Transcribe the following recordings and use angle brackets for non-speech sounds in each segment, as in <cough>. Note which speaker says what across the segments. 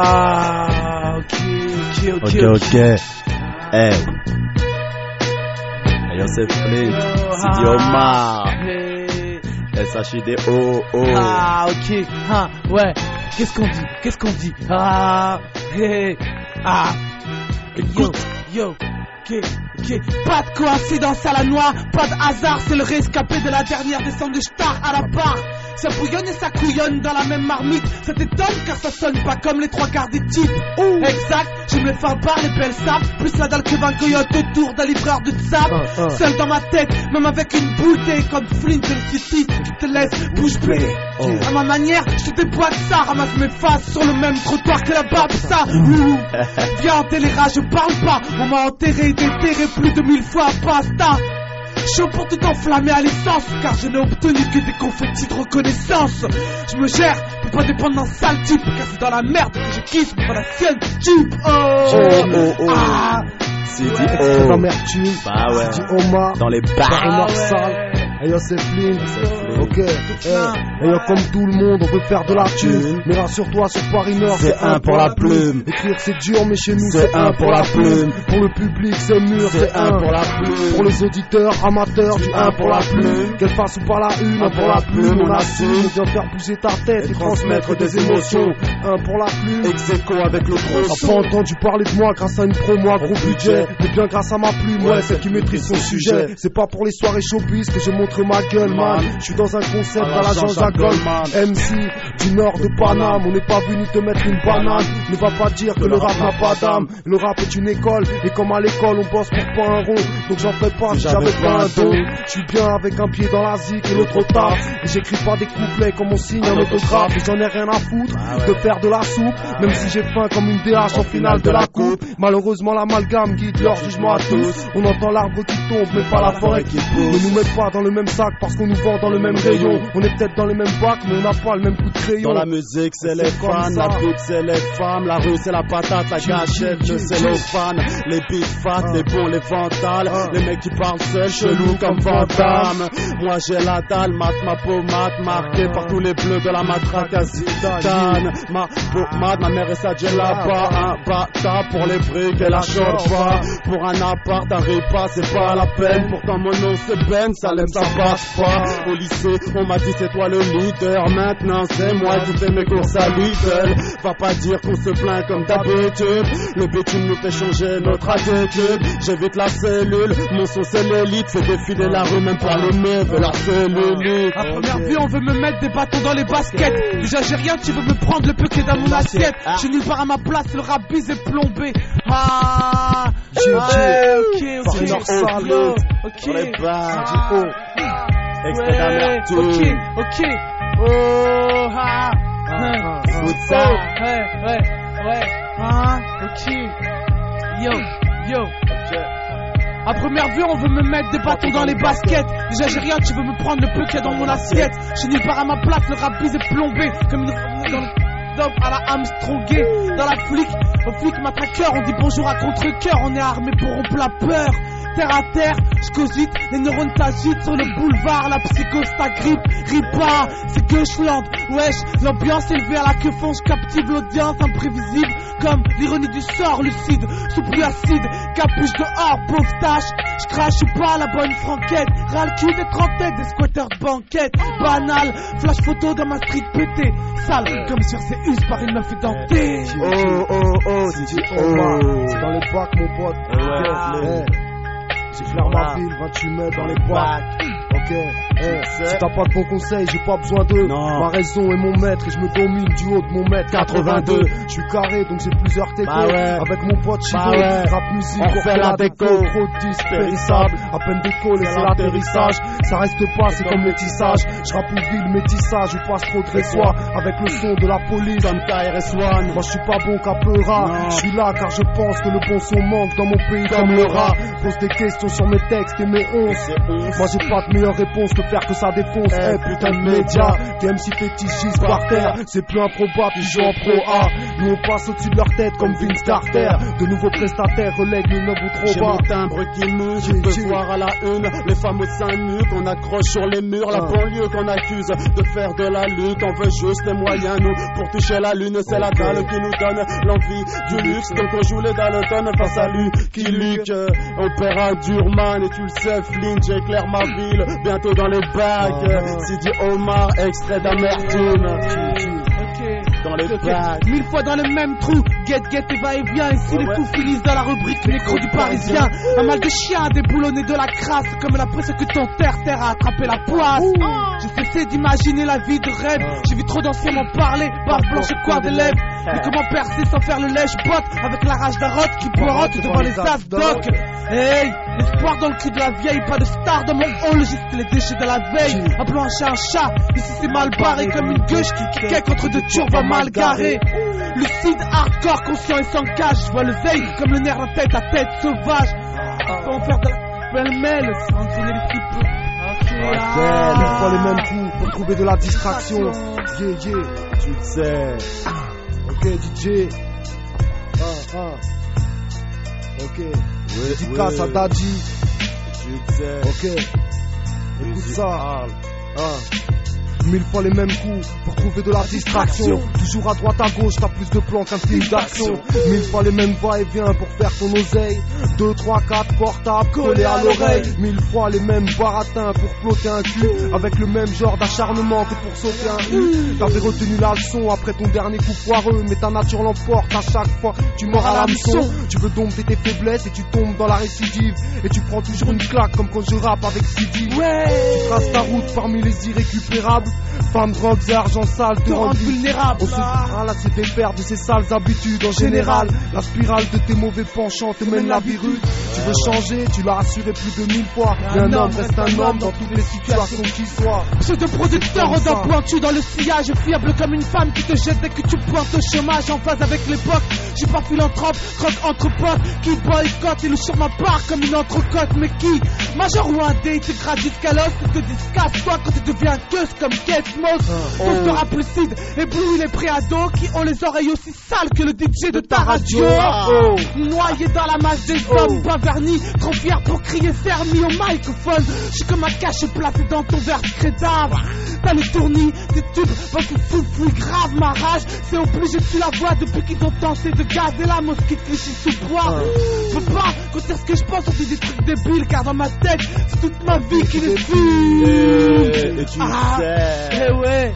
Speaker 1: Ah, ok, ok, ok.
Speaker 2: Ok, ok. Hey. Hey, c'est Flint. C'est Omar.
Speaker 1: Hey.
Speaker 2: S-H-I-D-O. O.
Speaker 1: Ah, ok. Ah, ouais. Qu'est-ce qu'on dit? Qu'est-ce qu'on dit? Ah, hey. Ah. Yo, yo. Ok, ok. Pas de coïncidence à la noix, pas de hasard, c'est le rescapé de la dernière descente de Star à la barre. Ça bouillonne et ça couillonne dans la même marmite. Ça t'étonne car ça sonne pas comme les trois quarts des types. Exact, je me fais par les belles sapes. Plus la dalle que 20 coyotes autour d'un livreur de sable. Seul dans ma tête, même avec une t'es comme Flint et le citiste qui te laisse bouche bée. À ma manière, je te déboîte ça, ramasse mes faces sur le même trottoir que la barbe, ça. Ouh. Viens en télérage, je parle pas. On m'a enterré déterré plus de mille fois, basta. Chaud pour tout enflammer à l'essence, car je n'ai obtenu que des confettis de reconnaissance. Je me gère pour pas dépendre d'un sale type, car c'est dans la merde que je kiffe pour la sienne type. Oh,
Speaker 2: Oh, oh, oh.
Speaker 1: Ah,
Speaker 2: C'est dit
Speaker 3: Extrait
Speaker 2: oh.
Speaker 3: d'amertume.
Speaker 2: Bah ouais.
Speaker 3: C'est dit Omar.
Speaker 2: Dans les bars.
Speaker 1: Ouais.
Speaker 3: Sale. Et yo, c'est Flynn. Ok. Eh, Et yo, comme tout le monde, on veut faire de la thune. Mais rassure-toi, sur Paris Nord,
Speaker 2: C'est un pour la plume.
Speaker 3: Écrire, c'est dur, mais chez nous,
Speaker 2: C'est un pour la plume.
Speaker 3: Pour le public, c'est mûr,
Speaker 2: C'est un pour la plume.
Speaker 3: Pour les auditeurs, amateurs, du
Speaker 2: un
Speaker 3: 1 pour la plume. Qu'elle fasse ou pas la une, un pour la plume. On assume, viens faire bouger ta tête et transmettre des émotions. Un pour la plume.
Speaker 2: Ex avec le gros
Speaker 3: T'as pas entendu parler de moi grâce à une promo à gros budget Mais bien grâce à ma plume, ouais, celle qui maîtrise son sujet C'est pas pour les soirées showbiz que je ma gueule, man. Je suis dans un concept
Speaker 2: À la Jean-Jacques Goldman.
Speaker 3: MC du nord de Paname. On n'est pas venu te mettre une banane. Ne va pas dire que le rap n'a pas d'âme. Le rap est une école. Et comme à l'école on bosse pour pas un rond. Donc j'en fais pas si j'avais pas un don. Je suis bien avec un pied dans la zik et l'autre au taf. Et j'écris pas des couplets comme on signe un autographe. Et j'en ai rien à foutre de faire de la soupe. Même si j'ai faim comme une DH en finale de la coupe. Malheureusement l'amalgame guide leur jugement à tous. On entend l'arbre qui tombe mais pas la forêt qui pousse. Ne nous met pas dans le même sac parce qu'on nous vend dans le même rayon. On est peut-être dans les mêmes bacs mais on n'a pas le même coup de crayon.
Speaker 2: Dans la musique, c'est les fans, la pub, c'est les femmes, la rue, c'est la patate, la gâchette, le cellophane, les big fat, les bons, les vandales,
Speaker 3: Ah.
Speaker 2: les mecs qui parlent seuls, chelous comme Van Damme. Moi, j'ai la dalle, mat, ma pommade, marquée par tous les bleus de la matraque à Zidane. Ma pommade, ma mère et sa là-bas, un bâtard pour les briques et la pas. Pour un appart, un repas, c'est pas la peine. Pourtant, mon nom, c'est Ben, ça l'aime, ça passe pas. Au lycée, on m'a dit, c'est toi le leader. Maintenant, c'est moi qui fais mes courses à Lidl. Va pas dire qu'on se plaint comme d'habitude. Le bitume nous fait changer notre attitude. J'évite la cellule, mon son c'est l'élite. Fait défiler la rue, même pas les meufs la cellulite.
Speaker 1: À première vue, on veut me mettre des bâtons dans les baskets. Déjà, j'ai rien, tu veux me prendre le peu qui est dans mon assiette. Je suis nulle part à ma place, le rap bise est plombé. Ah, ok, ok. Ok. Ouais, ok, ok. Oh, ah, hein. Oh, ouais, ouais, ouais. Ah, ok. Yo, yo. À première vue, on veut me mettre des bâtons dans les baskets. Déjà, j'ai rien, tu veux me prendre le peu qu'il y a dans mon assiette. Je suis nulle part à ma place, le rap est plombé. Comme une dans le à la Armstrongé. Dans la flic, au flic matraqueur, on dit bonjour à contre-coeur. On est armé pour rompre la peur. Terre à terre, je les neurones s'agitent sur le boulevard, la psychose t'agrippe, ripa, c'est Gaucheland, wesh, l'ambiance élevée à la queue captive l'audience, imprévisible, comme l'ironie du sort, lucide, sous pluie acide, capuche dehors, pauvre tâche, je crache je pas la bonne franquette, ras le cul des trentaines, des squatteurs de banquette, banal, flash photo dans ma street pété, sale, comme sur ces us par une meuf édentée.
Speaker 2: Oh, oh, oh, oh.
Speaker 3: c'est dans les bacs mon pote.
Speaker 2: Ouais, les-
Speaker 3: eh. J'éclaire ma ville, 28 mai dans les bacs si t'as pas de bons conseils, j'ai pas besoin d'eux. Ma raison est mon maître et je me domine du haut de mon mètre 82. Je suis carré donc j'ai plusieurs techos.
Speaker 2: Bah ouais.
Speaker 3: Avec mon pote Chico,
Speaker 2: Bah ouais.
Speaker 3: rap musique,
Speaker 2: On refait la déco.
Speaker 3: Trop périssables, à peine décollé, c'est l'atterrissage. Ça reste pas, c'est comme le tissage. Je rappe une ville, métissage, je passe trop de résois avec le son de la police.
Speaker 2: Comme KRS-One.
Speaker 3: Moi je suis pas bon
Speaker 2: Non.
Speaker 3: Je suis là car je pense que le bon son manque dans mon pays comme le rat Pose des questions sur mes textes et mes onces. Moi j'ai pas de meilleur réponse que faire que ça défonce. Eh putain de médias, des MC fétichistes par terre, c'est plus improbable, ils jouent en pro A. Nous on passe au-dessus de leur tête comme Vince Carter. De nouveaux prestataires relèguent le neuf ou trop
Speaker 2: J'ai
Speaker 3: bas.
Speaker 2: mon timbre qui mue, je peux
Speaker 3: J'ai-
Speaker 2: voir à la une les fameux seins nus qu'on accroche sur les murs, la
Speaker 3: Ah.
Speaker 2: banlieue qu'on accuse de faire de la lutte. On veut juste les moyens, nous, pour toucher la lune. C'est la dalle qui nous donne l'envie du luxe. Donc on joue les Dalton face à lui qui luque. On perd un Durman et tu le sais, Flynn, j'éclaire ma ville. Bientôt dans les bacs.
Speaker 3: Ah.
Speaker 2: Sidi Omar, extrait d'amertume. Dans les bacs.
Speaker 1: Mille fois dans le même trou, get get et va et vient. Ici
Speaker 2: Ouais,
Speaker 1: les
Speaker 2: ouais.
Speaker 1: fous finissent dans la rubrique nécro du parisien. Un mal de chien déboulonné de la crasse, comme l'impression que ton terre-terre a attrapé la poisse. Je cessé d'imaginer la vie de rêve. J'ai vu trop d'anciens m'en parler, barbe blanche et coin des lèvres. Mais comment percer sans faire le lèche-botte avec la rage d'un rot qui poirote devant les as doc Hey, l'espoir dans le cul de la vieille, pas de star dans mon hall, juste les déchets de la veille. Appelons un chat un chat, ici c'est mal barré comme une gueule qui kick contre deux turbans mal garés. Lucide, hardcore, conscient et sans cache, je vois le veille comme le nerf à tête à tête sauvage. Comment faire de la pêle-mêle sans entraîner les ah.
Speaker 3: Mille fois les mêmes coups pour trouver de la distraction. Yeah, yeah.
Speaker 2: Tu le sais.
Speaker 3: Ok, DJ. Ah, ah. Ok. Dédicace à Daddy.
Speaker 2: Tu le sais.
Speaker 3: Ok. Écoute ça. Ah. Mille fois les mêmes coups pour trouver de la distraction. Toujours à droite à gauche, t'as plus de plans qu'un film d'action. Mille fois les mêmes va-et-vient pour faire ton oseille. Deux, trois, quatre portables collés à l'oreille. Mille fois les mêmes baratins pour flotter un cul. Avec le même genre d'acharnement que pour sauter un U. T'avais retenu la leçon après ton dernier coup foireux. Mais ta nature l'emporte à chaque fois. Tu mords à l'hameçon. Tu veux dompter tes faiblesses et tu tombes dans la récidive. Et tu prends toujours une claque comme quand je rappe avec Sidi.
Speaker 1: Ouais,
Speaker 3: Tu traces ta route parmi les irrécupérables. Femmes, drogues et argent sale te
Speaker 1: rendre vulnérable.
Speaker 3: On se ah là, se défaire de ses sales habitudes en général. La spirale de tes mauvais penchants te mène la virus. Tu veux changer, tu l'as assuré plus de mille fois. Mais un homme reste un homme dans toutes les situations qu'il soit.
Speaker 1: Pseudo-producteur
Speaker 3: Comme
Speaker 1: aux dents pointues dans le sillage, fiable comme une femme qui te jette dès que tu pointes au chômage en phase avec l'époque. Je suis pas philanthrope, croque entre potes, qui boycotte et sur ma part comme une entrecôte. Mais qui? Major ou un dé, te grade jusqu'à l'os, te discasse toi quand tu deviens queuse comme Moss.
Speaker 3: Ah.
Speaker 1: Ton sera lucide, éblouit les préados qui ont les oreilles aussi sales que le DJ de ta radio.
Speaker 3: Oh.
Speaker 1: Noyé dans la masse des hommes, pas vernis, trop fier pour crier fermi au microphone. Je suis comme un cache placé dans ton verre de crédavre. T'as les tournis, tes tubes, parce que fou, fou, grave ma rage. C'est obligé, tu la vois depuis qu'ils ont tenté de gazer la mosquée cliché sous poids. Je peux pas contenir ce que je pense, on fait des trucs débiles, car dans ma tête, c'est toute ma vie qui les fume.
Speaker 2: Et tu
Speaker 1: Ah,
Speaker 2: le sais.
Speaker 1: Eh ouais.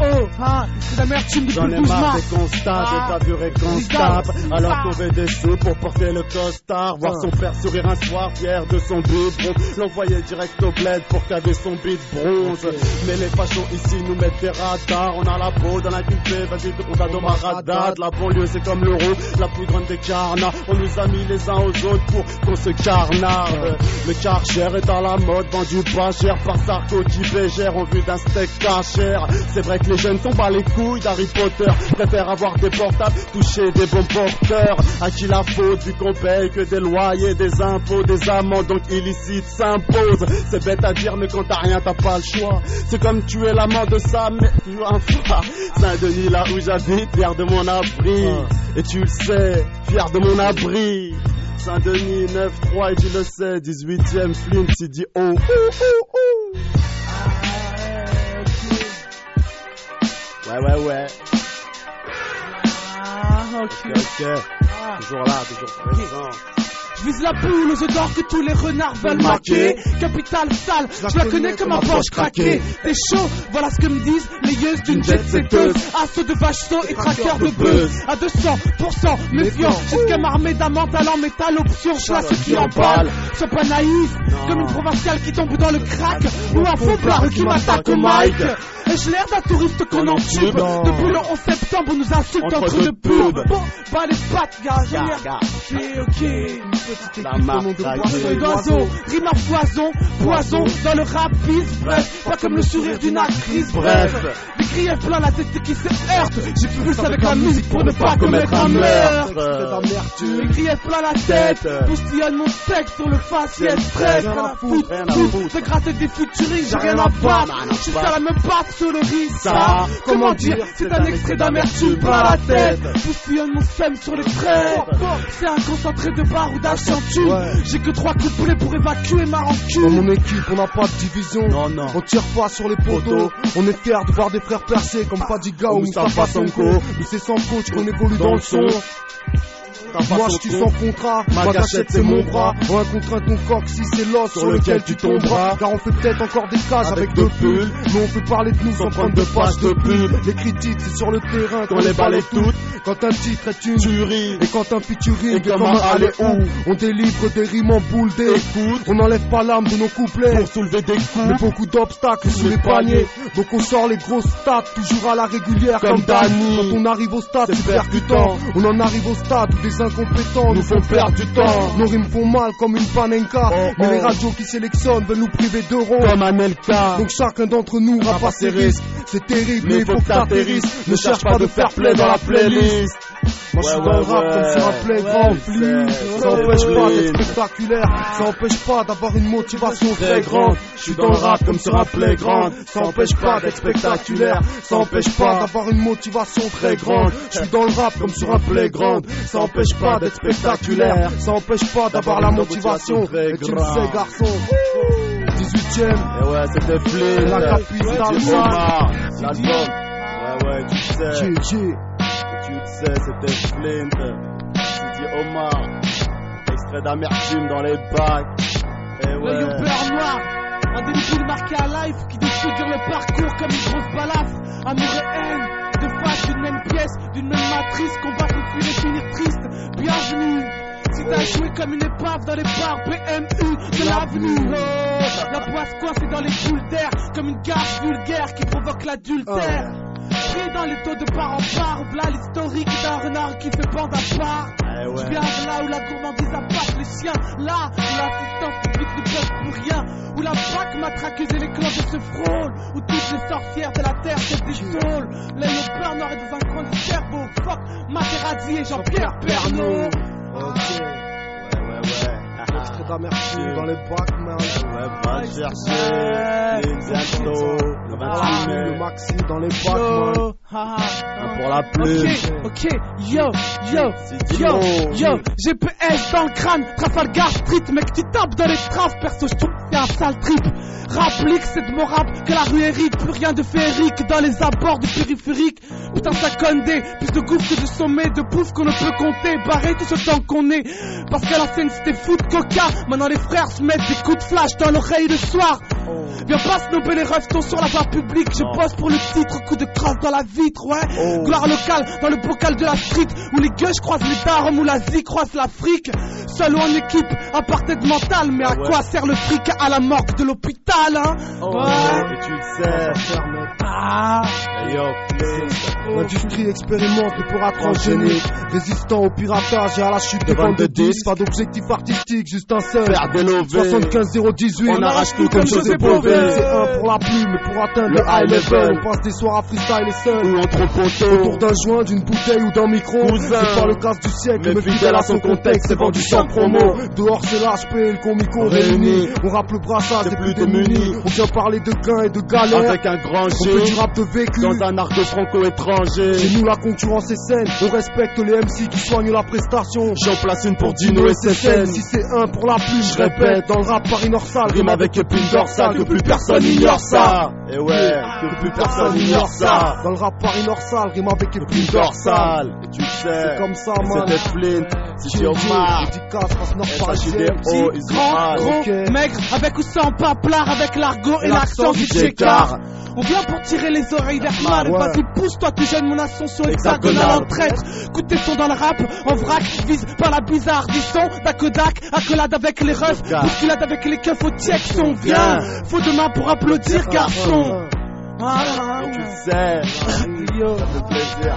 Speaker 1: Oh, hein, c'est la merde, tu me
Speaker 2: J'en ai
Speaker 1: depuis le 12
Speaker 2: marre des constats,
Speaker 1: Ah.
Speaker 2: se
Speaker 1: Regarde.
Speaker 2: tape. Alors veut des sous pour porter le costard. Voir
Speaker 3: Ah.
Speaker 2: son père sourire un soir, fier de son biberon. L'envoyer direct au bled pour caver son bide bronze. Mais les fachos ici nous mettent des radars. On a la peau dans la culpée, vas-y, on t'a dans ma radade. La banlieue c'est comme l'euro, la plus grande des carnas. On nous a mis les uns aux autres pour qu'on se carnarde. Le karcher est à la mode, vendu pas cher par Sarko qui vue d'un steak cachère. C'est vrai que les jeunes sont pas les couilles d'Harry Potter. Préfèrent avoir des portables, toucher des bons porteurs. À qui la faute vu qu'on paye que des loyers, des impôts, des amendes, donc illicite s'impose. C'est bête à dire, mais quand t'as rien, t'as pas le choix. C'est comme tuer l'amant de sa mère, tu un frère. Saint-Denis, là où j'habite, fier de mon abri. Et tu le sais, fier de mon abri. Saint-Denis 9-3 et tu le sais, 18ème Flint, il dit oh, oh, oh, oh. Ouais, ouais, ouais.
Speaker 1: Ah, ok.
Speaker 2: Ok, ok. Toujours là, toujours présent.
Speaker 1: Je vise la boule aux œufs d'or que tous les renards veulent maquer. Capitale sale, je la connais comme un poche craqué. T'es chaud, voilà ce que me disent les yeux d'une jet setteuse. Assaut de vache saut et traqueur de buzz. À 200%, méfiant, jusqu'à m'armer d'amant talent métal option. Je ceux qui emballent. Sois pas naïf, comme une provinciale qui tombe dans le crack. Ou un faux qui m'attaque au mic. Ai-je l'air d'un touriste qu'on
Speaker 2: en
Speaker 1: entube
Speaker 2: tube.
Speaker 1: Depuis le 11 septembre, on nous insulte
Speaker 2: Entre deux
Speaker 1: pubs. Bon, bah les pattes, gars, j'ai
Speaker 2: Gars,
Speaker 1: l'air. Ok, ok.
Speaker 3: Une petite
Speaker 2: La
Speaker 3: équipe de et
Speaker 1: et d'oiseau, rime à poison, poison dans le rap, bis, bref, pas comme le sourire d'une actrice, bref. Les griefs plein la tête qui se heurte, j'ai plus avec la musique pour ne pas commettre un meurtre. Les griefs plein la tête, boustillonne mon texte sur le faciès, stress,
Speaker 3: Rien à foutre,
Speaker 1: de gratter des futuristes, j'ai
Speaker 2: J'ai
Speaker 1: rien à battre, je suis à me battre sur
Speaker 2: Ça,
Speaker 1: comment dire, c'est un extrait d'amertume plein la tête, boustillonne mon seum sur les traits, c'est un concentré de barre ou d'accentude,
Speaker 3: Ouais.
Speaker 1: j'ai que trois couplets pour évacuer ma
Speaker 3: Dans
Speaker 1: rancune.
Speaker 3: mon équipe, on n'a pas de division.
Speaker 2: Non, non.
Speaker 3: On tire pas sur les poteaux. On est fiers de voir des frères percés comme Fadiga ou Moustapha Sonko. Mais c'est sans coach qu'on évolue dans le son. Moi je suis sans contrat, ma gâchette c'est mon bras. Un contre un ton coq si c'est l'os sur lequel tu tomberas. Car on fait peut-être encore des cages avec deux pulls. Mais on fait parler de nous sans prendre de pages de pub. Les critiques c'est sur le terrain qu'on les balaye toutes. Quand un titre est une
Speaker 2: Tuerie.
Speaker 3: et quand un featuring est comme un On délivre des rimes en boule d'écoute On n'enlève pas l'âme de nos couplets
Speaker 2: Pour soulever des
Speaker 3: mais
Speaker 2: coups.
Speaker 3: beaucoup d'obstacles sous les paniers Donc on sort les grosses stats toujours à la régulière
Speaker 2: Comme
Speaker 3: Dani. Quand on arrive au stade
Speaker 2: c'est
Speaker 3: percutant On en arrive au stade où des incompétents nous font perdre du temps. Nos rimes font mal comme une panenka.
Speaker 2: Oh,
Speaker 3: Mais
Speaker 2: oh.
Speaker 3: les radios qui sélectionnent veulent nous priver d'euros.
Speaker 2: Comme un
Speaker 3: donc chacun d'entre nous à ses risques. C'est terrible mais il faut que t'atterrisses. Ne cherche
Speaker 2: pas
Speaker 3: de fair play dans la playlist moi je suis dans le rap comme sur un playground Ça empêche pas d'être spectaculaire. Ça empêche pas d'avoir une motivation très grande. Je suis dans le rap comme sur un playground Ça empêche pas d'être spectaculaire. Ça empêche pas d'avoir une motivation très grande. Je suis dans le rap comme sur un playground Ça empêche pas d'être spectaculaire. Ça empêche pas d'avoir la motivation. Et tu le sais garçon. 18ème
Speaker 2: Et ouais, c'était Flynn.
Speaker 3: La capitale.
Speaker 2: L'album. Ouais, ouais, tu sais. C'était Flint. C'était Omar. Extrait d'amertume dans les bacs. Et
Speaker 1: L'œil
Speaker 2: ouais.
Speaker 1: beurre noir, un début marqué à life qui défigure le parcours comme une grosse balafre. Amour et haine, deux faces d'une même pièce, d'une même matrice, et fuir et finir triste. Bienvenue. Si t'as échoué comme une épave dans les bars PMU de l'avenue, oh, la poisse coincée dans les boules d'air, comme une garce vulgaire qui provoque l'adultère. Dans les taux de part en part, v'là l'historique d'un renard qui fait bande à part.
Speaker 2: Eh
Speaker 1: Je
Speaker 2: ouais.
Speaker 1: viens de là où la gourmandise appâte les chiens, là où l'assistance publique ne peut plus rien, où la vague matraqueuse et les clans de se frôlent, où toutes les sorcières de la terre se dissolent. L'œil au beurre noir est dans un coin du cerveau, fuck Materazzi et Jean-Pierre Pernaut.
Speaker 3: Ok. Extrait d'amertume dans les bacs man.
Speaker 2: Ouais, va chercher. Le 28
Speaker 3: Le
Speaker 2: mai.
Speaker 3: maxi dans les bacs man
Speaker 2: Un pour la plume.
Speaker 1: Ok, ok, yo, yo, yo, yo, GPS dans le crâne, Trafalgar Street, mec, tu tapes dans les traces, perso, je trouve que c'est un sale trip. Rapplique, c'est de mon rap que la rue hérite, plus rien de féerique dans les abords du périphérique. Putain, ça condé, plus de gouffres que de sommets, de poufs qu'on ne peut compter, barré tout ce temps qu'on est. Parce qu'à la scène c'était foot coca, maintenant les frères se mettent des coups de flash dans l'oreille le soir. Viens pas snober les restons sur la voie publique, je bosse pour le titre, coup de crosse dans la vitre, ouais.
Speaker 2: Oh.
Speaker 1: Gloire locale dans le bocal de la street, où les gueuches croisent les darons, où l'Asie croise l'Afrique. Seul ou en équipe, apartheid mental, mais à
Speaker 2: Ouais.
Speaker 1: quoi sert le fric à la morgue de l'hôpital, hein?
Speaker 2: Oh,
Speaker 1: Ouais.
Speaker 2: et tu le sais. Hey, yo, Flint.
Speaker 3: L'industrie expérimente le port transgénique Résistant au piratage et à la chute de
Speaker 2: ventes de
Speaker 3: disques Pas d'objectif artistique, juste un seul
Speaker 2: Faire des lovés.
Speaker 3: 75 018
Speaker 2: On arrache tout comme José
Speaker 3: C'est un pour la plume, pour atteindre
Speaker 2: Le
Speaker 3: high level. On passe des soirs à freestyle et seul
Speaker 2: Ou entre
Speaker 3: Autour
Speaker 2: poteaux.
Speaker 3: d'un joint, d'une bouteille ou d'un micro. C'est pas le casse du siècle,
Speaker 2: Mais
Speaker 3: fidèle à son contexte C'est vendu sans promo Dehors c'est l'HP et le comico
Speaker 2: Réunis.
Speaker 3: On rappe le brassage
Speaker 2: C'est
Speaker 3: des
Speaker 2: plus
Speaker 3: démunis
Speaker 2: démunis.
Speaker 3: On vient parler de gains et de galères
Speaker 2: Avec un grand
Speaker 3: On fait du
Speaker 2: G.
Speaker 3: rap de vécu
Speaker 2: Dans un argot franco-étranger.
Speaker 3: Chez nous la concurrence est saine, on respecte les MC qui soignent la prestation.
Speaker 2: J'en place une pour Dino et
Speaker 3: SSN. si c'est un pour la plume, je répète, dans le rap Paris Norsal,
Speaker 2: Rime avec épine dorsale, que plus personne ignore ça. Et ouais, que plus personne ignore ça.
Speaker 3: Dans le rap Paris Norsal, rime avec épine
Speaker 2: Épine
Speaker 3: dorsale.
Speaker 2: dorsale. Et tu le sais.
Speaker 3: C'est comme ça, man.
Speaker 2: C'était Flint. Si tu Omar.
Speaker 3: Dédicace, face nord
Speaker 2: ils
Speaker 1: grand, gros, maigre, avec ou sans paplard, avec l'argot et l'accent du
Speaker 2: Tchékar.
Speaker 1: On vient pour tirer les oreilles d'Herman.
Speaker 3: Ouais.
Speaker 1: Vas-y, pousse-toi, tu gênes mon ascension
Speaker 2: Hexagonale.
Speaker 1: en traître. Coup de téton dans le rap, en vrac, vise par la bizarre du son. D'Akodak, accolade avec les refs, bousculade avec les keufs au tiek son. Viens, faut demain pour applaudir, garçon. Ah,
Speaker 2: tu sais. <laughs>
Speaker 1: Yo.
Speaker 2: Ça fait plaisir.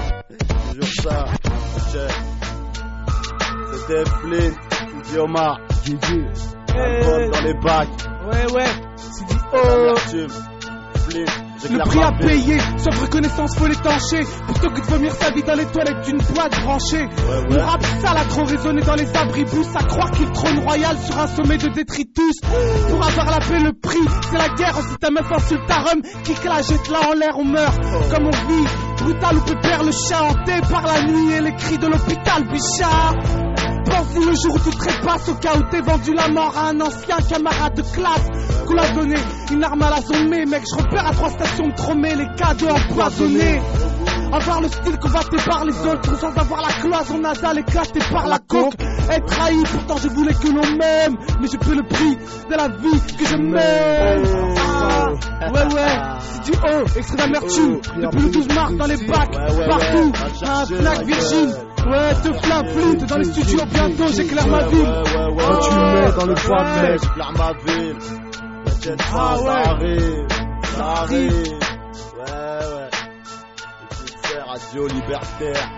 Speaker 2: Toujours ça. Check. C'était Flint, Sidi Omar.
Speaker 3: GG.
Speaker 2: Alcool dans les bacs.
Speaker 1: Ouais, ouais. C'est dit, oh.
Speaker 2: Flint.
Speaker 1: Le prix à payer, sauf reconnaissance faut l'étancher. Plutôt que de vomir sa vie dans les toilettes d'une boîte branchée.
Speaker 2: Ouais, ouais.
Speaker 1: rap sale a trop résonné dans les abribus À croire qu'il trône royal sur un sommet de détritus. Pour avoir la paix le prix C'est la guerre. Si ta meuf insulte ta rhum Kick la jette là en l'air on meurt. Comme on vit Brutal ou pépère le chat hanté par la nuit Et les cris de l'hôpital bichard Pense-y le jour où tu trépasses au cas où t'es vendu la mort à un ancien camarade de classe. Qu'on l'a donné une arme à la zone mais mec je repère à trois stations de Tromé les cadeaux empoisonnés avoir le style convoité par les autres sans avoir la cloison nasale éclatée par la coque. Être trahi pourtant je voulais que l'on m'aime mais je paie le prix de la vie que je mène ah, ouais ouais c'est du haut extrait d'amertume. Depuis le 12 mars dans les bacs partout un
Speaker 2: ouais.
Speaker 1: virgin ouais te flamme flûte dans les studios bientôt j'éclaire ma ville
Speaker 2: Ouais, ouais, ouais.
Speaker 3: Quand tu mets dans le
Speaker 2: Ouais,
Speaker 3: boîte, mec.
Speaker 2: j'éclaire ma ville. T'inquiète pas,
Speaker 1: Ah,
Speaker 2: ça
Speaker 1: ouais.
Speaker 2: arrive. Ça
Speaker 1: Ça
Speaker 2: arrive. Ouais, ouais. Et radio libertaire.